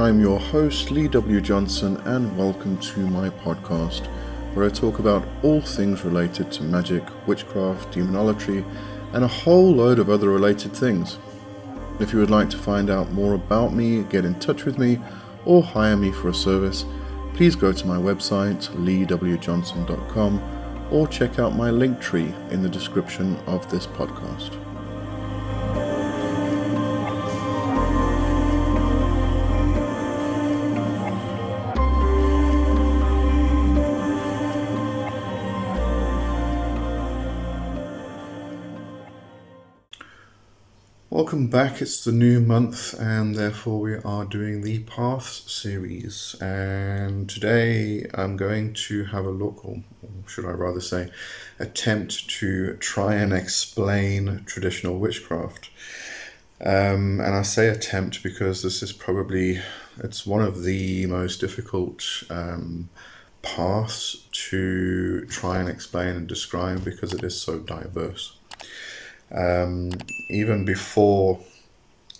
I'm your host, Lee W. Johnson, and welcome to my podcast, where I talk about all things related to magic, witchcraft, demonology, and a whole load of other related things. If you would like to find out more about me, get in touch with me, or hire me for a service, please go to my website, leewjohnson.com, or check out my link tree in the description of this podcast. Welcome back. It's the new month, and therefore we are doing the Paths series. And today I'm going to have a look, or should I rather say, attempt to try and explain traditional witchcraft. Um, and I say attempt because this is probably it's one of the most difficult um, paths to try and explain and describe because it is so diverse um, even before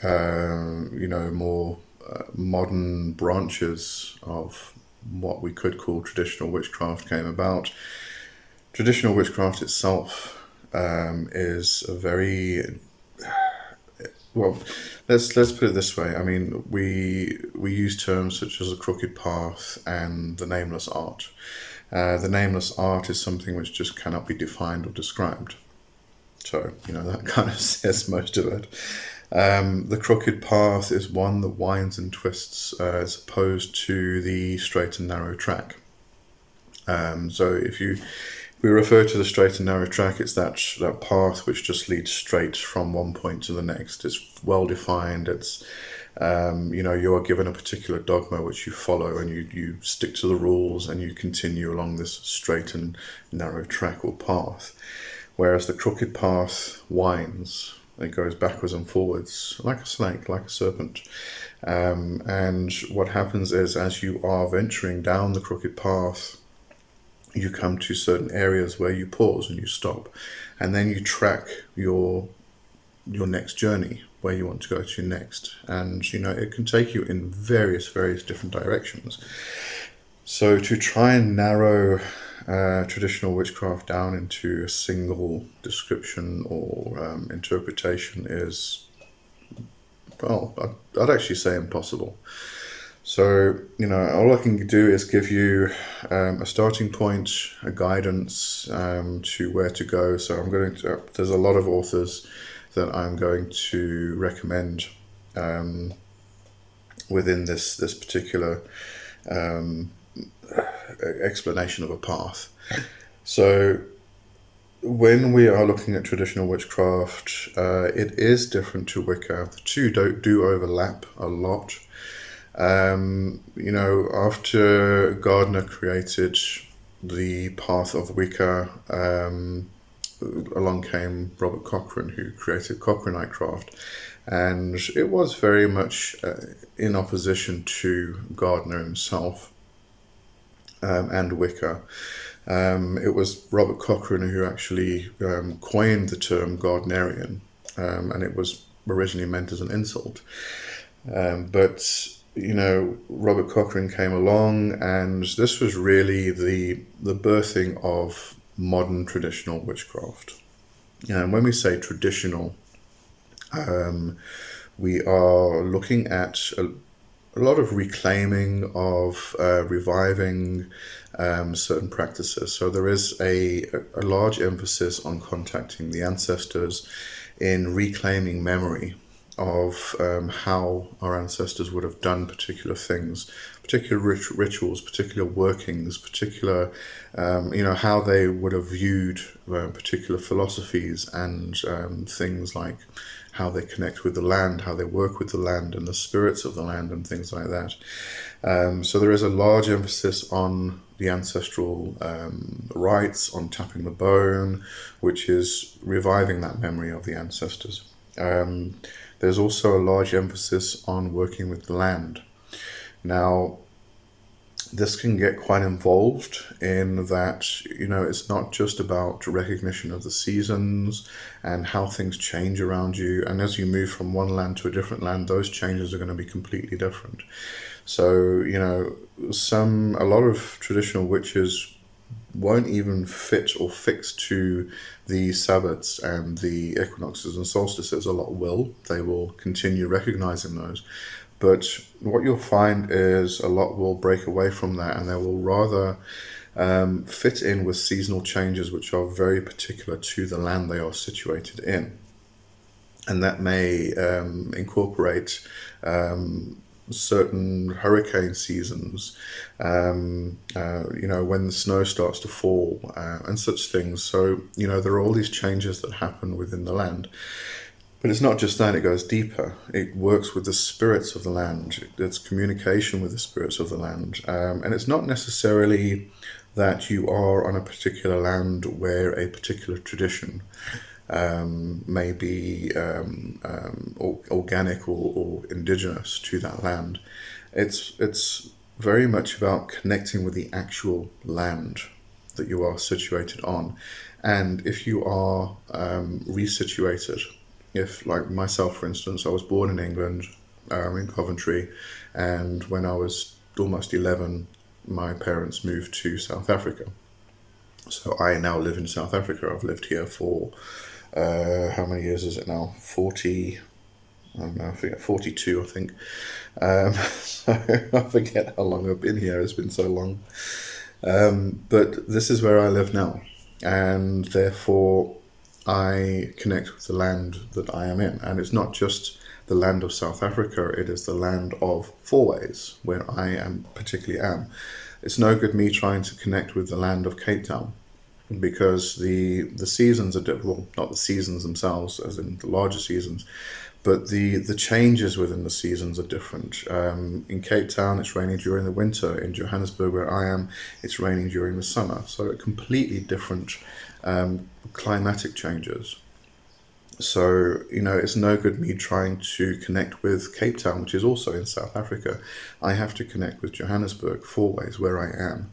uh, you know more uh, modern branches of what we could call traditional witchcraft came about. Traditional witchcraft itself um, is a very well. Let's let's put it this way. I mean, we we use terms such as the crooked path and the nameless art. Uh, the nameless art is something which just cannot be defined or described. So, you know, that kind of says most of it. Um, the crooked path is one that winds and twists uh, as opposed to the straight and narrow track. Um, so, if you we refer to the straight and narrow track, it's that that path which just leads straight from one point to the next. It's well defined. It's um, you know you are given a particular dogma which you follow, and you you stick to the rules, and you continue along this straight and narrow track or path whereas the crooked path winds. It goes backwards and forwards like a snake, like a serpent. Um, and what happens is, as you are venturing down the crooked path, you come to certain areas where you pause and you stop, and then you track your your next journey where you want to go to next. And you know it can take you in various various different directions. So to try and narrow uh, traditional witchcraft down into a single description or um, interpretation is, well, I'd, I'd, actually say impossible. So, you know, all I can do is give you um, a starting point, a guidance um, to where to go. So, I'm going to, uh, there's a lot of authors that I'm going to recommend um, within this, this particular um, explanation of a path. So, when we are looking at traditional witchcraft, uh, it is different to Wicca. The two do, do overlap a lot. Um, you know, after Gardner created the path of Wicca, um, along came Robert Cochrane, who created Cochraneite craft, and it was very much uh, in opposition to Gardner himself um, and Wicca. Um, it was Robert Cochrane who actually um, coined the term Gardnerian, um, and it was originally meant as an insult. Um, but you know, Robert Cochrane came along, and this was really the the birthing of modern traditional witchcraft. And when we say traditional, um, we are looking at a, a lot of reclaiming of uh, reviving um, certain practices. So there is a, a large emphasis on contacting the ancestors in reclaiming memory of um, how our ancestors would have done particular things, particular rit- rituals, particular workings, particular, um, you know, how they would have viewed uh, particular philosophies and um, things like how they connect with the land, how they work with the land and the spirits of the land and things like that. Um, so there is a large emphasis on the ancestral um, rites, on tapping the bone, which is reviving that memory of the ancestors. Um, there's also a large emphasis on working with land. Now, this can get quite involved in that you know it's not just about recognition of the seasons and how things change around you and as you move from one land to a different land those changes are going to be completely different so you know some a lot of traditional witches won't even fit or fix to the Sabbats and the equinoxes and solstices. A lot will. They will continue recognizing those. But what you'll find is a lot will break away from that and they will rather um, fit in with seasonal changes which are very particular to the land they are situated in. And that may um, incorporate um, certain hurricane seasons, um, uh, you know, when the snow starts to fall uh, and such things. So, you know, there are all these changes that happen within the land. But it's not just that, it goes deeper. It works with the spirits of the land, it's communication with the spirits of the land. Um, and it's not necessarily that you are on a particular land where a particular tradition um, may be um, um, organic or, or, indigenous to that land. It's, it's very much about connecting with the actual land that you are situated on. And if you are um, resituated, if, like myself, for instance, I was born in England, um, in Coventry, and when I was almost 11, my parents moved to South Africa. So I now live in South Africa. I've lived here for uh, how many years is it now? 40, I don't know, I forget, 42, I think. Um, so I forget how long I've been here, it's been so long. Um, but this is where I live now, and therefore I connect with the land that I am in. And it's not just the land of South Africa, it is the land of Fourways, where I am particularly am. It's no good me trying to connect with the land of Cape Town because the the seasons are well, not the seasons themselves, as in the larger seasons, but the the changes within the seasons are different. Um, in Cape Town, it's raining during the winter. In Johannesburg, where I am, it's raining during the summer. So completely different um, climatic changes. So, you know, it's no good me trying to connect with Cape Town, which is also in South Africa. I have to connect with Johannesburg, Fourways, where I am.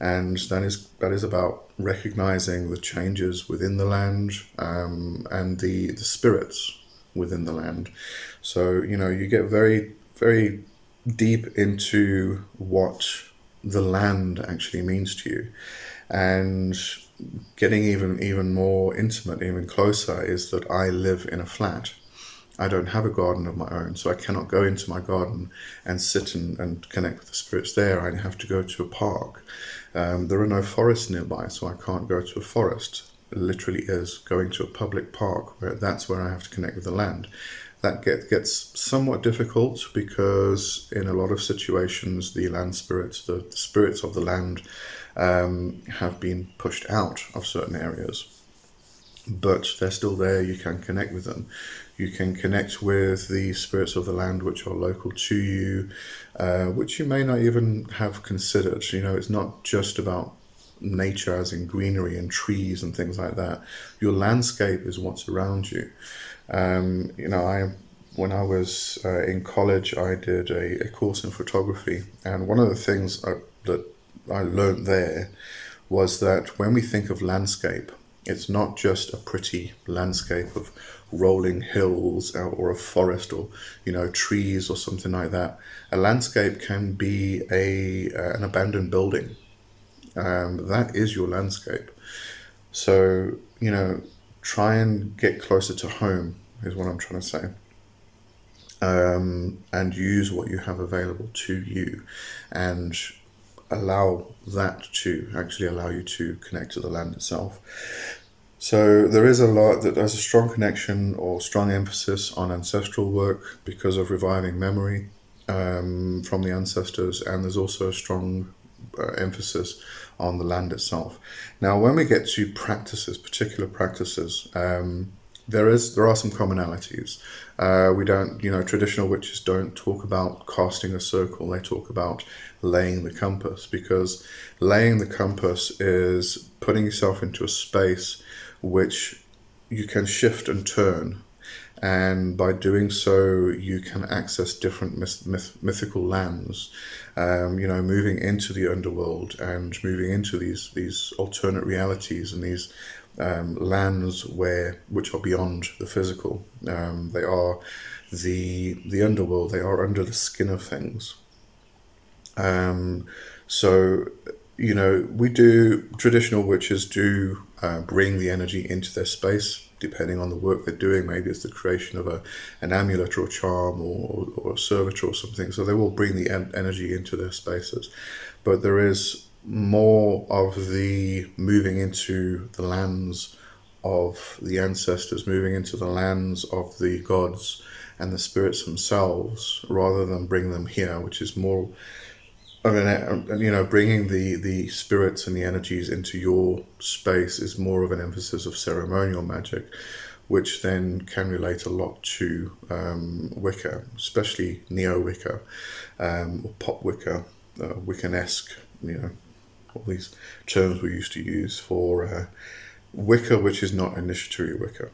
And that is that is about recognizing the changes within the land um, and the, the spirits within the land. So, you know, you get very, very deep into what the land actually means to you. And getting even even more intimate, even closer, is that I live in a flat. I don't have a garden of my own, so I cannot go into my garden and sit and, and connect with the spirits there. I have to go to a park. Um, there are no forests nearby, so I can't go to a forest. It literally is going to a public park where that's where I have to connect with the land. That get, gets somewhat difficult because in a lot of situations, the land spirits, the, the spirits of the land, um, have been pushed out of certain areas. But they're still there, you can connect with them. You can connect with the spirits of the land which are local to you, uh, which you may not even have considered. You know, it's not just about nature as in greenery and trees and things like that. Your landscape is what's around you. Um, you know, I when I was uh, in college, I did a, a, course in photography, and one of the things I, uh, that I learned there was that when we think of landscape, it's not just a pretty landscape of rolling hills or a forest or you know trees or something like that. A landscape can be a uh, an abandoned building. Um, that is your landscape. So you know, try and get closer to home is what I'm trying to say. Um, and use what you have available to you, and allow that to actually allow you to connect to the land itself. So there is a lot that there's a strong connection or strong emphasis on ancestral work because of reviving memory um, from the ancestors, and there's also a strong uh, emphasis on the land itself. Now, when we get to practices, particular practices, um, there is there are some commonalities. Uh, we don't, you know, traditional witches don't talk about casting a circle. They talk about laying the compass because laying the compass is putting yourself into a space which you can shift and turn and by doing so, you can access different myth, myth, mythical lands. Um, you know, moving into the underworld and moving into these these alternate realities and these um, lands where which are beyond the physical. Um, they are the the underworld. They are under the skin of things. Um, so you know, we do traditional witches do uh, bring the energy into their space depending on the work they're doing. Maybe it's the creation of a, an amulet or a charm or, or a servitor or something. So they will bring the en- energy into their spaces. But there is more of the moving into the lands of the ancestors, moving into the lands of the gods and the spirits themselves, rather than bring them here, which is more I mean, you know, bringing the, the spirits and the energies into your space is more of an emphasis of ceremonial magic, which then can relate a lot to um, Wicca, especially neo Wicca um, or pop Wicca, uh, Wiccan esque, you know, all these terms we used to use for uh, Wicca, which is not initiatory Wicca.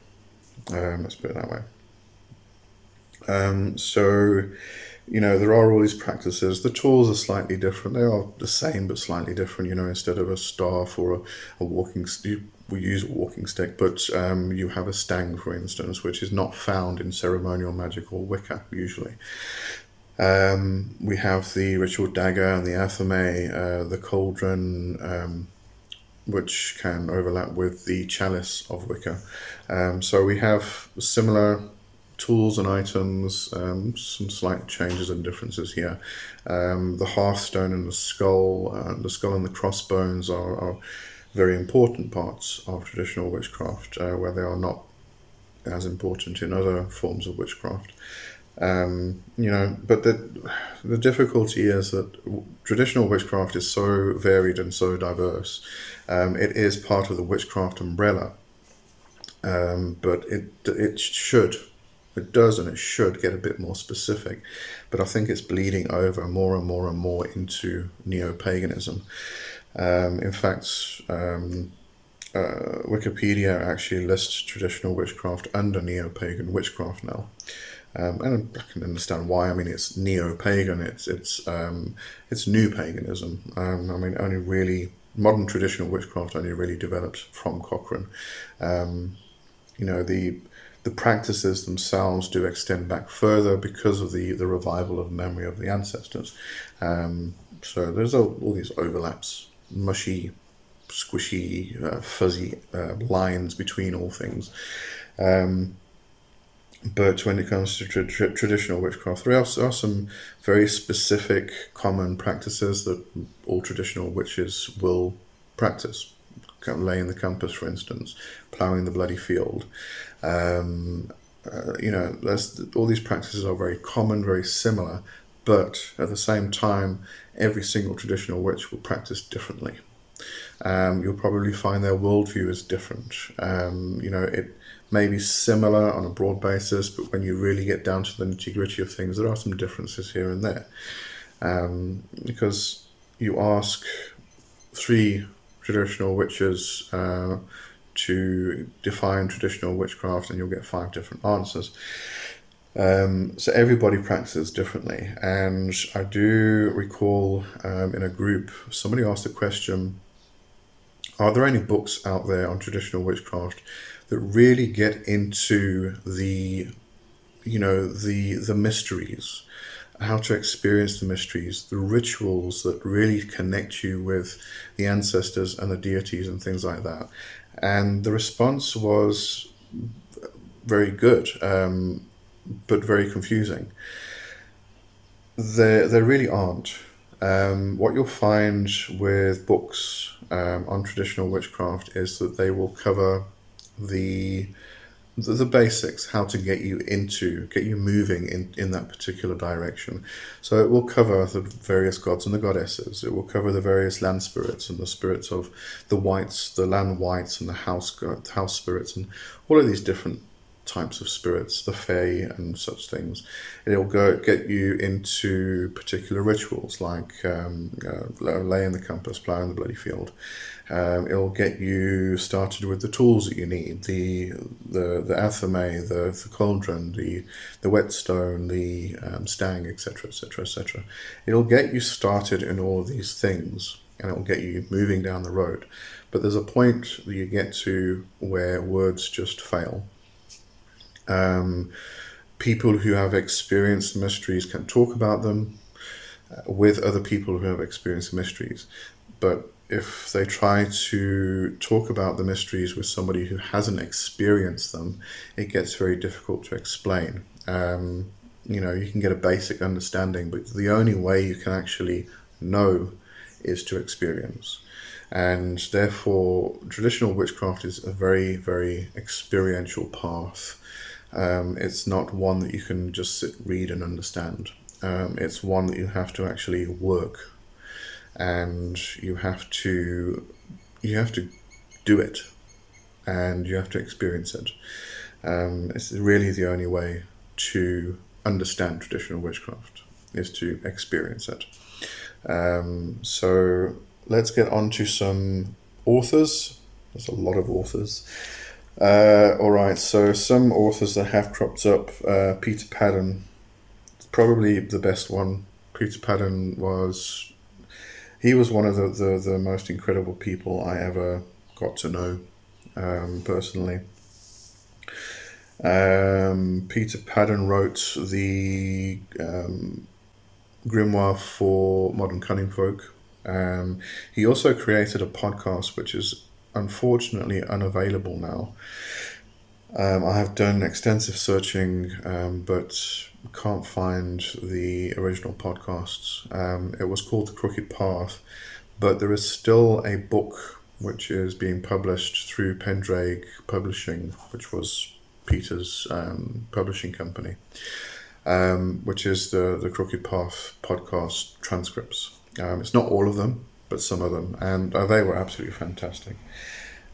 Um, let's put it that way. Um, so, you know, there are all these practices. The tools are slightly different. They are the same, but slightly different. You know, instead of a staff or a, a walking stick, we use a walking stick, but um, you have a stang, for instance, which is not found in ceremonial magic or Wicca usually. Um, we have the ritual dagger and the athame, uh, the cauldron, um, which can overlap with the chalice of Wicca. Um, so we have similar tools and items, um, some slight changes and differences here. Um, the hearthstone and the skull, uh, the skull and the crossbones are, are, very important parts of traditional witchcraft, uh, where they are not as important in other forms of witchcraft. Um, you know, but the the difficulty is that traditional witchcraft is so varied and so diverse. Um, it is part of the witchcraft umbrella, um, but it it should it does and it should get a bit more specific, but I think it's bleeding over more and more and more into neo paganism. Um, in fact, um, uh, Wikipedia actually lists traditional witchcraft under neo pagan witchcraft now. Um, and I can understand why. I mean, it's neo-pagan. It's it's um, it's new paganism. Um, I mean, only really modern traditional witchcraft only really developed from Cochrane. Um, you know, the the practices themselves do extend back further because of the, the revival of memory of the ancestors. Um, so there's all, all, these overlaps, mushy, squishy, uh, fuzzy uh, lines between all things. Um, but when it comes to tra- tra- traditional witchcraft, there are, are, some very specific common practices that all traditional witches will practice. Laying the compass, for instance, ploughing the bloody field, um, uh, you know, all these practices are very common, very similar, but at the same time, every single traditional witch will practice differently. Um, you'll probably find their worldview is different. Um, you know, it may be similar on a broad basis, but when you really get down to the nitty gritty of things, there are some differences here and there. Um, because you ask three traditional witches, uh, to define traditional witchcraft and you'll get five different answers. Um, so everybody practices differently. And I do recall um, in a group, somebody asked the question Are there any books out there on traditional witchcraft that really get into the you know the the mysteries how to experience the mysteries the rituals that really connect you with the ancestors and the deities and things like that and the response was very good, um, but very confusing. There, there really aren't. Um, what you'll find with books um, on traditional witchcraft is that they will cover the the, basics, how to get you into, get you moving in, in that particular direction. So it will cover the various gods and the goddesses. It will cover the various land spirits and the spirits of the wights, the land wights, and the house house spirits and all of these different types of spirits, the fae and such things. It'll go get you into particular rituals like um, uh, laying the compass, ploughing the bloody field, Um, it'll get you started with the tools that you need the the the athame, the, the cauldron, the the whetstone, the um, stang, etc., etc., etc. It'll get you started in all of these things, and it'll get you moving down the road. But there's a point that you get to where words just fail. Um, people who have experienced mysteries can talk about them uh, with other people who have experienced mysteries, but if they try to talk about the mysteries with somebody who hasn't experienced them, it gets very difficult to explain. Um, you know, you can get a basic understanding, but the only way you can actually know is to experience. And therefore, traditional witchcraft is a very, very experiential path. Um, it's not one that you can just sit, read, and understand. Um, it's one that you have to actually work and you have to you have to do it and you have to experience it. Um, it's really the only way to understand traditional witchcraft is to experience it. Um, so let's get on to some authors. There's a lot of authors. Uh, all right, so some authors that have cropped up. Uh, Peter Paddon, probably the best one. Peter Paddon was he was one of the, the, the most incredible people I ever got to know um, personally. Um, Peter Paddon wrote the um, grimoire for Modern Cunning Folk. Um, he also created a podcast which is unfortunately unavailable now. Um, I have done extensive searching, um, but can't find the original podcasts. Um, it was called The Crooked Path, but there is still a book which is being published through Pendraig Publishing, which was Peter's um, publishing company, um, which is the, the Crooked Path podcast transcripts. Um, it's not all of them, but some of them, and uh, they were absolutely fantastic.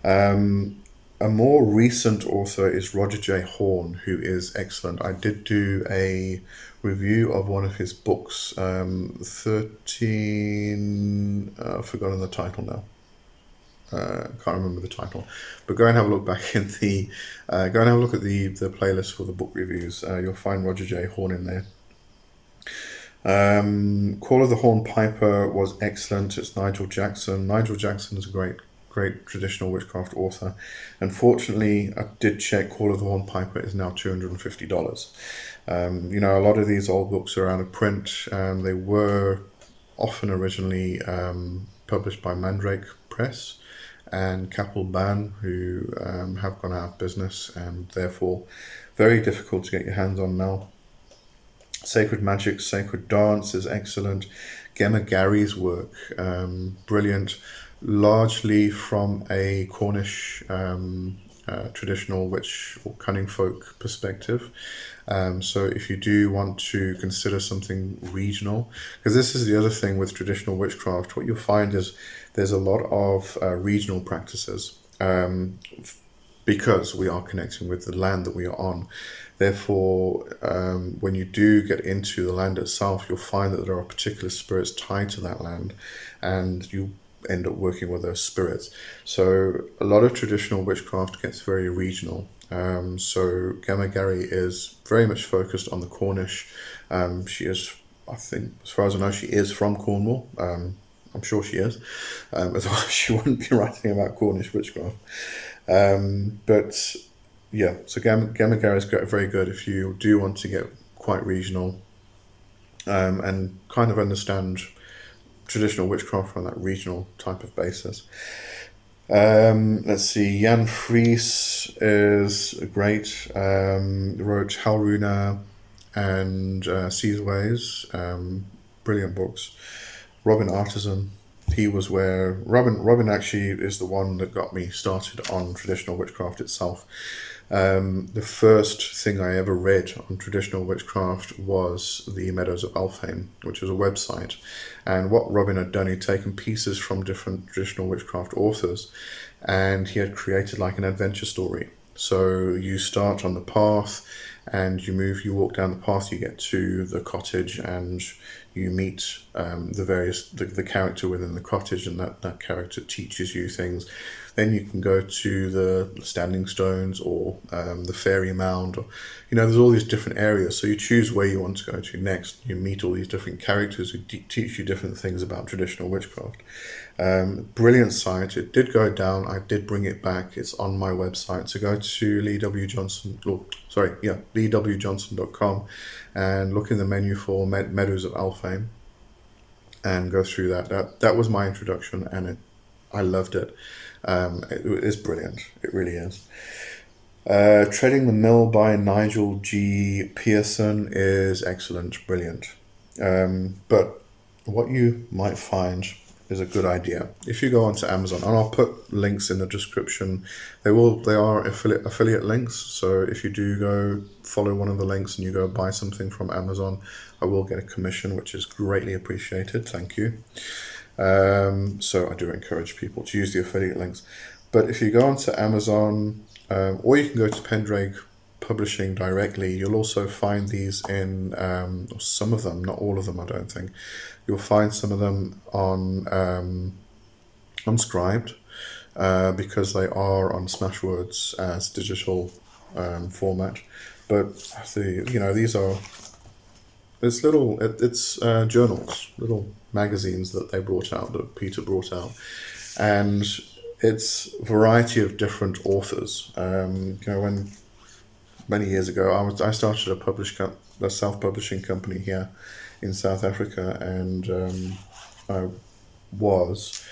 Um, a more recent author is Roger J. Horne, who is excellent. I did do a review of one of his books, um, 13. Uh, I've forgotten the title now. Uh, can't remember the title, but go and have a look back in the. Uh, go and have a look at the the playlist for the book reviews. Uh, you'll find Roger J. Horne in there. Um, Call of the Horned Piper was excellent. It's Nigel Jackson. Nigel Jackson is a great great traditional witchcraft author. Unfortunately, I did check Call of the Horned Piper is now $250. Um, you know, a lot of these old books are out of print. Um, they were often originally um, published by Mandrake Press and Capall Bann, who um, have gone out of business and therefore very difficult to get your hands on now. Sacred Magic, Sacred Dance is excellent. Gemma Gary's work, um, brilliant largely from a Cornish um, uh, traditional witch or cunning folk perspective. Um, so if you do want to consider something regional, because this is the other thing with traditional witchcraft, what you'll find is there's a lot of uh, regional practices um, because we are connecting with the land that we are on. Therefore, um, when you do get into the land itself, you'll find that there are particular spirits tied to that land, and you end up working with those spirits. So a lot of traditional witchcraft gets very regional. Um, so Gemma Gary is very much focused on the Cornish. Um, she is, I think, as far as I know, she is from Cornwall. Um, I'm sure she is. Um, otherwise, she wouldn't be writing about Cornish witchcraft. Um, but yeah, so Gemma, Gemma is very good if you do want to get quite regional um, and kind of understand traditional witchcraft on that regional type of basis. Um, let's see, Jan Fries is great. Um, wrote Helrunar and uh, Seidways, um, brilliant books. Robin Artisson, he was where Robin. Robin actually is the one that got me started on traditional witchcraft itself. Um, the first thing I ever read on traditional witchcraft was the Meadows of Elfhame, which was a website. And what Robin had done, he'd taken pieces from different traditional witchcraft authors and he had created like an adventure story. So you start on the path and you move, you walk down the path, you get to the cottage, and you meet um, the various the, the character within the cottage, and that that character teaches you things. Then you can go to the standing stones or um, the fairy mound, or you know, there's all these different areas. So you choose where you want to go to next. You meet all these different characters who teach you different things about traditional witchcraft. Um, brilliant site. It did go down. I did bring it back. It's on my website. So go to Lee W Johnson. Oh, sorry, yeah, leewjohnson.com, and look in the menu for Med- Meadows of Elfhame, and go through that. That that was my introduction, and it, I loved it. Um, it is brilliant. It really is. Uh, Treading the Mill by Nigel G. Pearson is excellent, brilliant. Um, but what you might find is a good idea. If you go onto Amazon, and I'll put links in the description, they will they are affiliate affiliate links. So if you do go follow one of the links and you go buy something from Amazon, I will get a commission, which is greatly appreciated. Thank you. Um, so I do encourage people to use the affiliate links. But if you go onto Amazon, um, or you can go to Pendraig Publishing directly, you'll also find these in um, some of them, not all of them, I don't think. You'll find some of them on um, on uh, because they are on Smashwords as digital um, format. But the you know these are it's little it, it's uh, journals, little magazines that they brought out that Peter brought out, and it's a variety of different authors. Um, you know, when many years ago I was I started a publish a self publishing company here in South Africa, and um, I was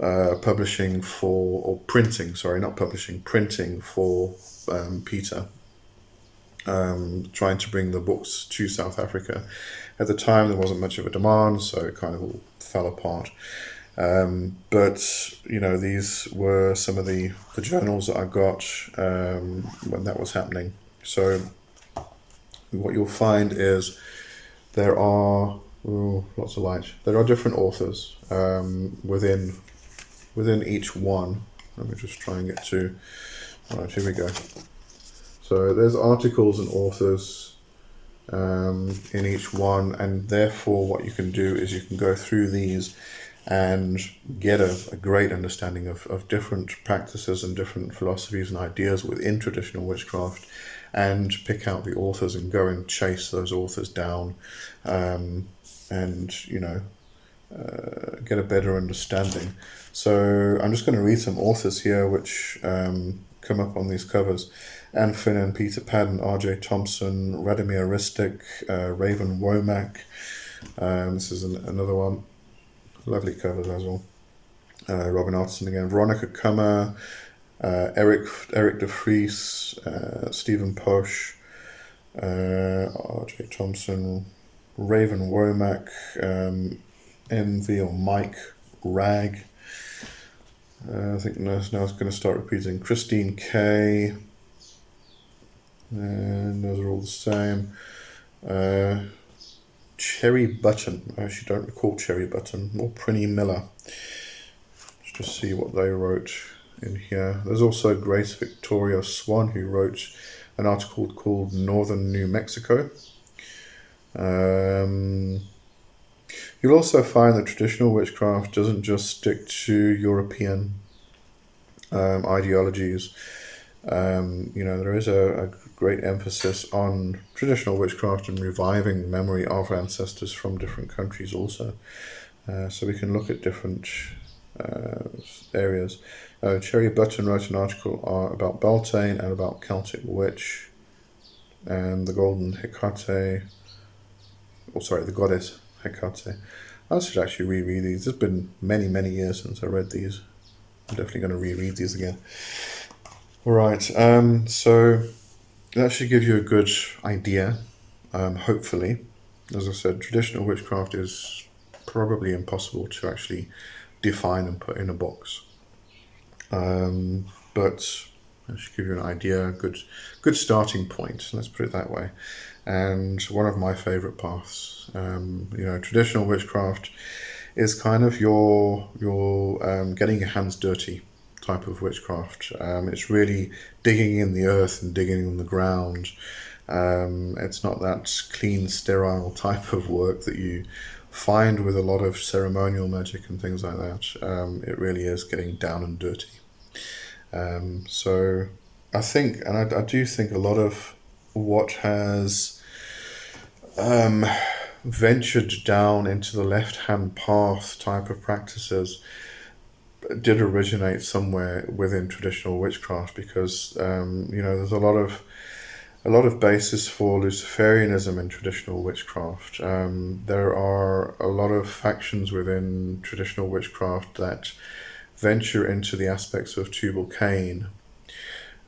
uh, publishing for or printing. Sorry, not publishing, printing for um, Peter. Um, trying to bring the books to South Africa. At the time, there wasn't much of a demand, so it kind of all fell apart. Um, but you know, these were some of the, the journals that I got um, when that was happening. So what you'll find is there are ooh, lots of light. There are different authors um, within within each one. Let me just try and get to. All right, here we go. So there's articles and authors um, in each one, and therefore what you can do is you can go through these and get a, a, great understanding of, of different practices and different philosophies and ideas within traditional witchcraft and pick out the authors and go and chase those authors down um, and you know uh, get a better understanding. So i'm just going to read some authors here which um, come up on these covers Anne Finnan, Peter Paddon, R.J. Thompson, Radomir Ristic, uh, Raven Womack. Um, this is an, another one lovely covers as well. Uh, Robin Artisson again, Veronica Cummer, uh, Eric Eric de Vries, uh, Stephen Posh, uh, R.J. Thompson, Raven Womack, um, MV or Mike Rag. Uh, I think now, it's going to start repeating. Christine K. And those are all the same. Uh, Cherry Button. I actually don't recall Cherry Button or Prinny Miller. Let's just see what they wrote in here. There's also Grace Victoria Swan who wrote an article called Northern New Mexico. Um, you'll also find that traditional witchcraft doesn't just stick to European um, ideologies. Um, you know, there is a, a great emphasis on traditional witchcraft and reviving memory of ancestors from different countries also. Uh, so we can look at different uh, areas. Uh, Cherry Button wrote an article uh, about Beltane and about Celtic witch and the golden Hecate, or oh, sorry, the goddess Hecate. I should actually reread these. It's been many, many years since I read these. I'm definitely going to reread these again. All right, um, so that should give you a good idea, um, hopefully. As I said, traditional witchcraft is probably impossible to actually define and put in a box. Um, but that should give you an idea, good, good starting point. Let's put it that way. And one of my favourite paths, um, you know, traditional witchcraft is kind of your your um, getting your hands dirty type of witchcraft. Um, it's really digging in the earth and digging in the ground Um, it's not that clean, sterile type of work that you find with a lot of ceremonial magic and things like that. Um, it really is getting down and dirty. Um, so I think, and I, I, do think a lot of what has um, ventured down into the left hand path type of practices did originate somewhere within traditional witchcraft because um, you know there's a lot of a lot of basis for Luciferianism in traditional witchcraft. Um, there are a lot of factions within traditional witchcraft that venture into the aspects of Tubal Cain,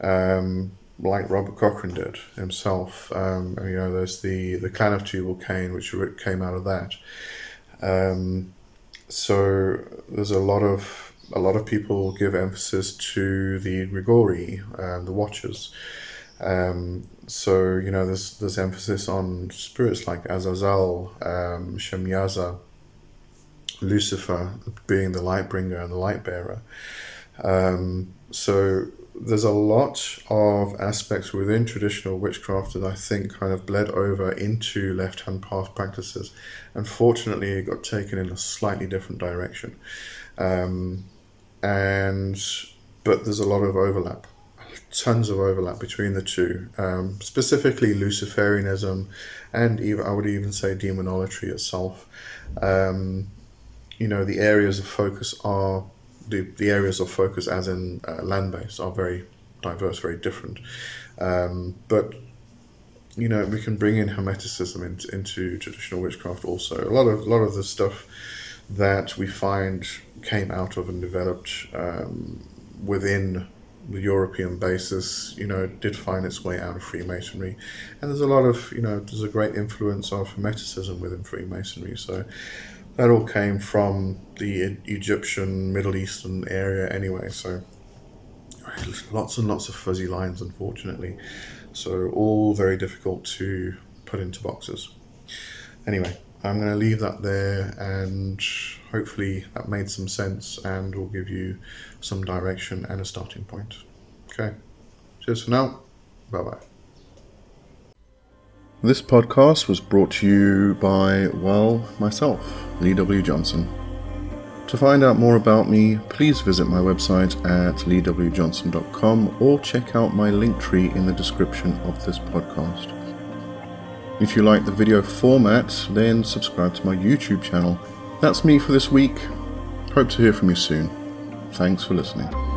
um, like Robert Cochrane did himself. Um, you know, there's the, the clan of Tubal Cain, which came out of that. Um, so there's a lot of a lot of people give emphasis to the Grigori, uh, the Watchers. Um, so you know, there's there's emphasis on spirits like Azazel, um, Shemyaza, Lucifer being the light bringer and the light bearer. Um, so there's a lot of aspects within traditional witchcraft that I think kind of bled over into left hand path practices. Unfortunately, it got taken in a slightly different direction. Um, and but there's a lot of overlap tons of overlap between the two, um, specifically Luciferianism, and even I would even say demonolatry itself. Um, you know, the areas of focus are the, the areas of focus, as in uh, land based, are very diverse, very different. Um, but you know, we can bring in Hermeticism into, into traditional witchcraft also. A lot of a lot of the stuff that we find came out of and developed um, within the European basis, you know, did find its way out of Freemasonry. And there's a lot of, you know, there's a great influence of Hermeticism within Freemasonry. So that all came from the Egyptian, Middle Eastern area anyway. So lots and lots of fuzzy lines, unfortunately. So all very difficult to put into boxes. Anyway, I'm going to leave that there and hopefully that made some sense and will give you some direction and a starting point. Okay, cheers for now. Bye bye. This podcast was brought to you by, well, myself, Lee W. Johnson. To find out more about me, please visit my website at leewjohnson.com or check out my link tree in the description of this podcast. If you like the video format, then subscribe to my YouTube channel. That's me for this week. Hope to hear from you soon. Thanks for listening.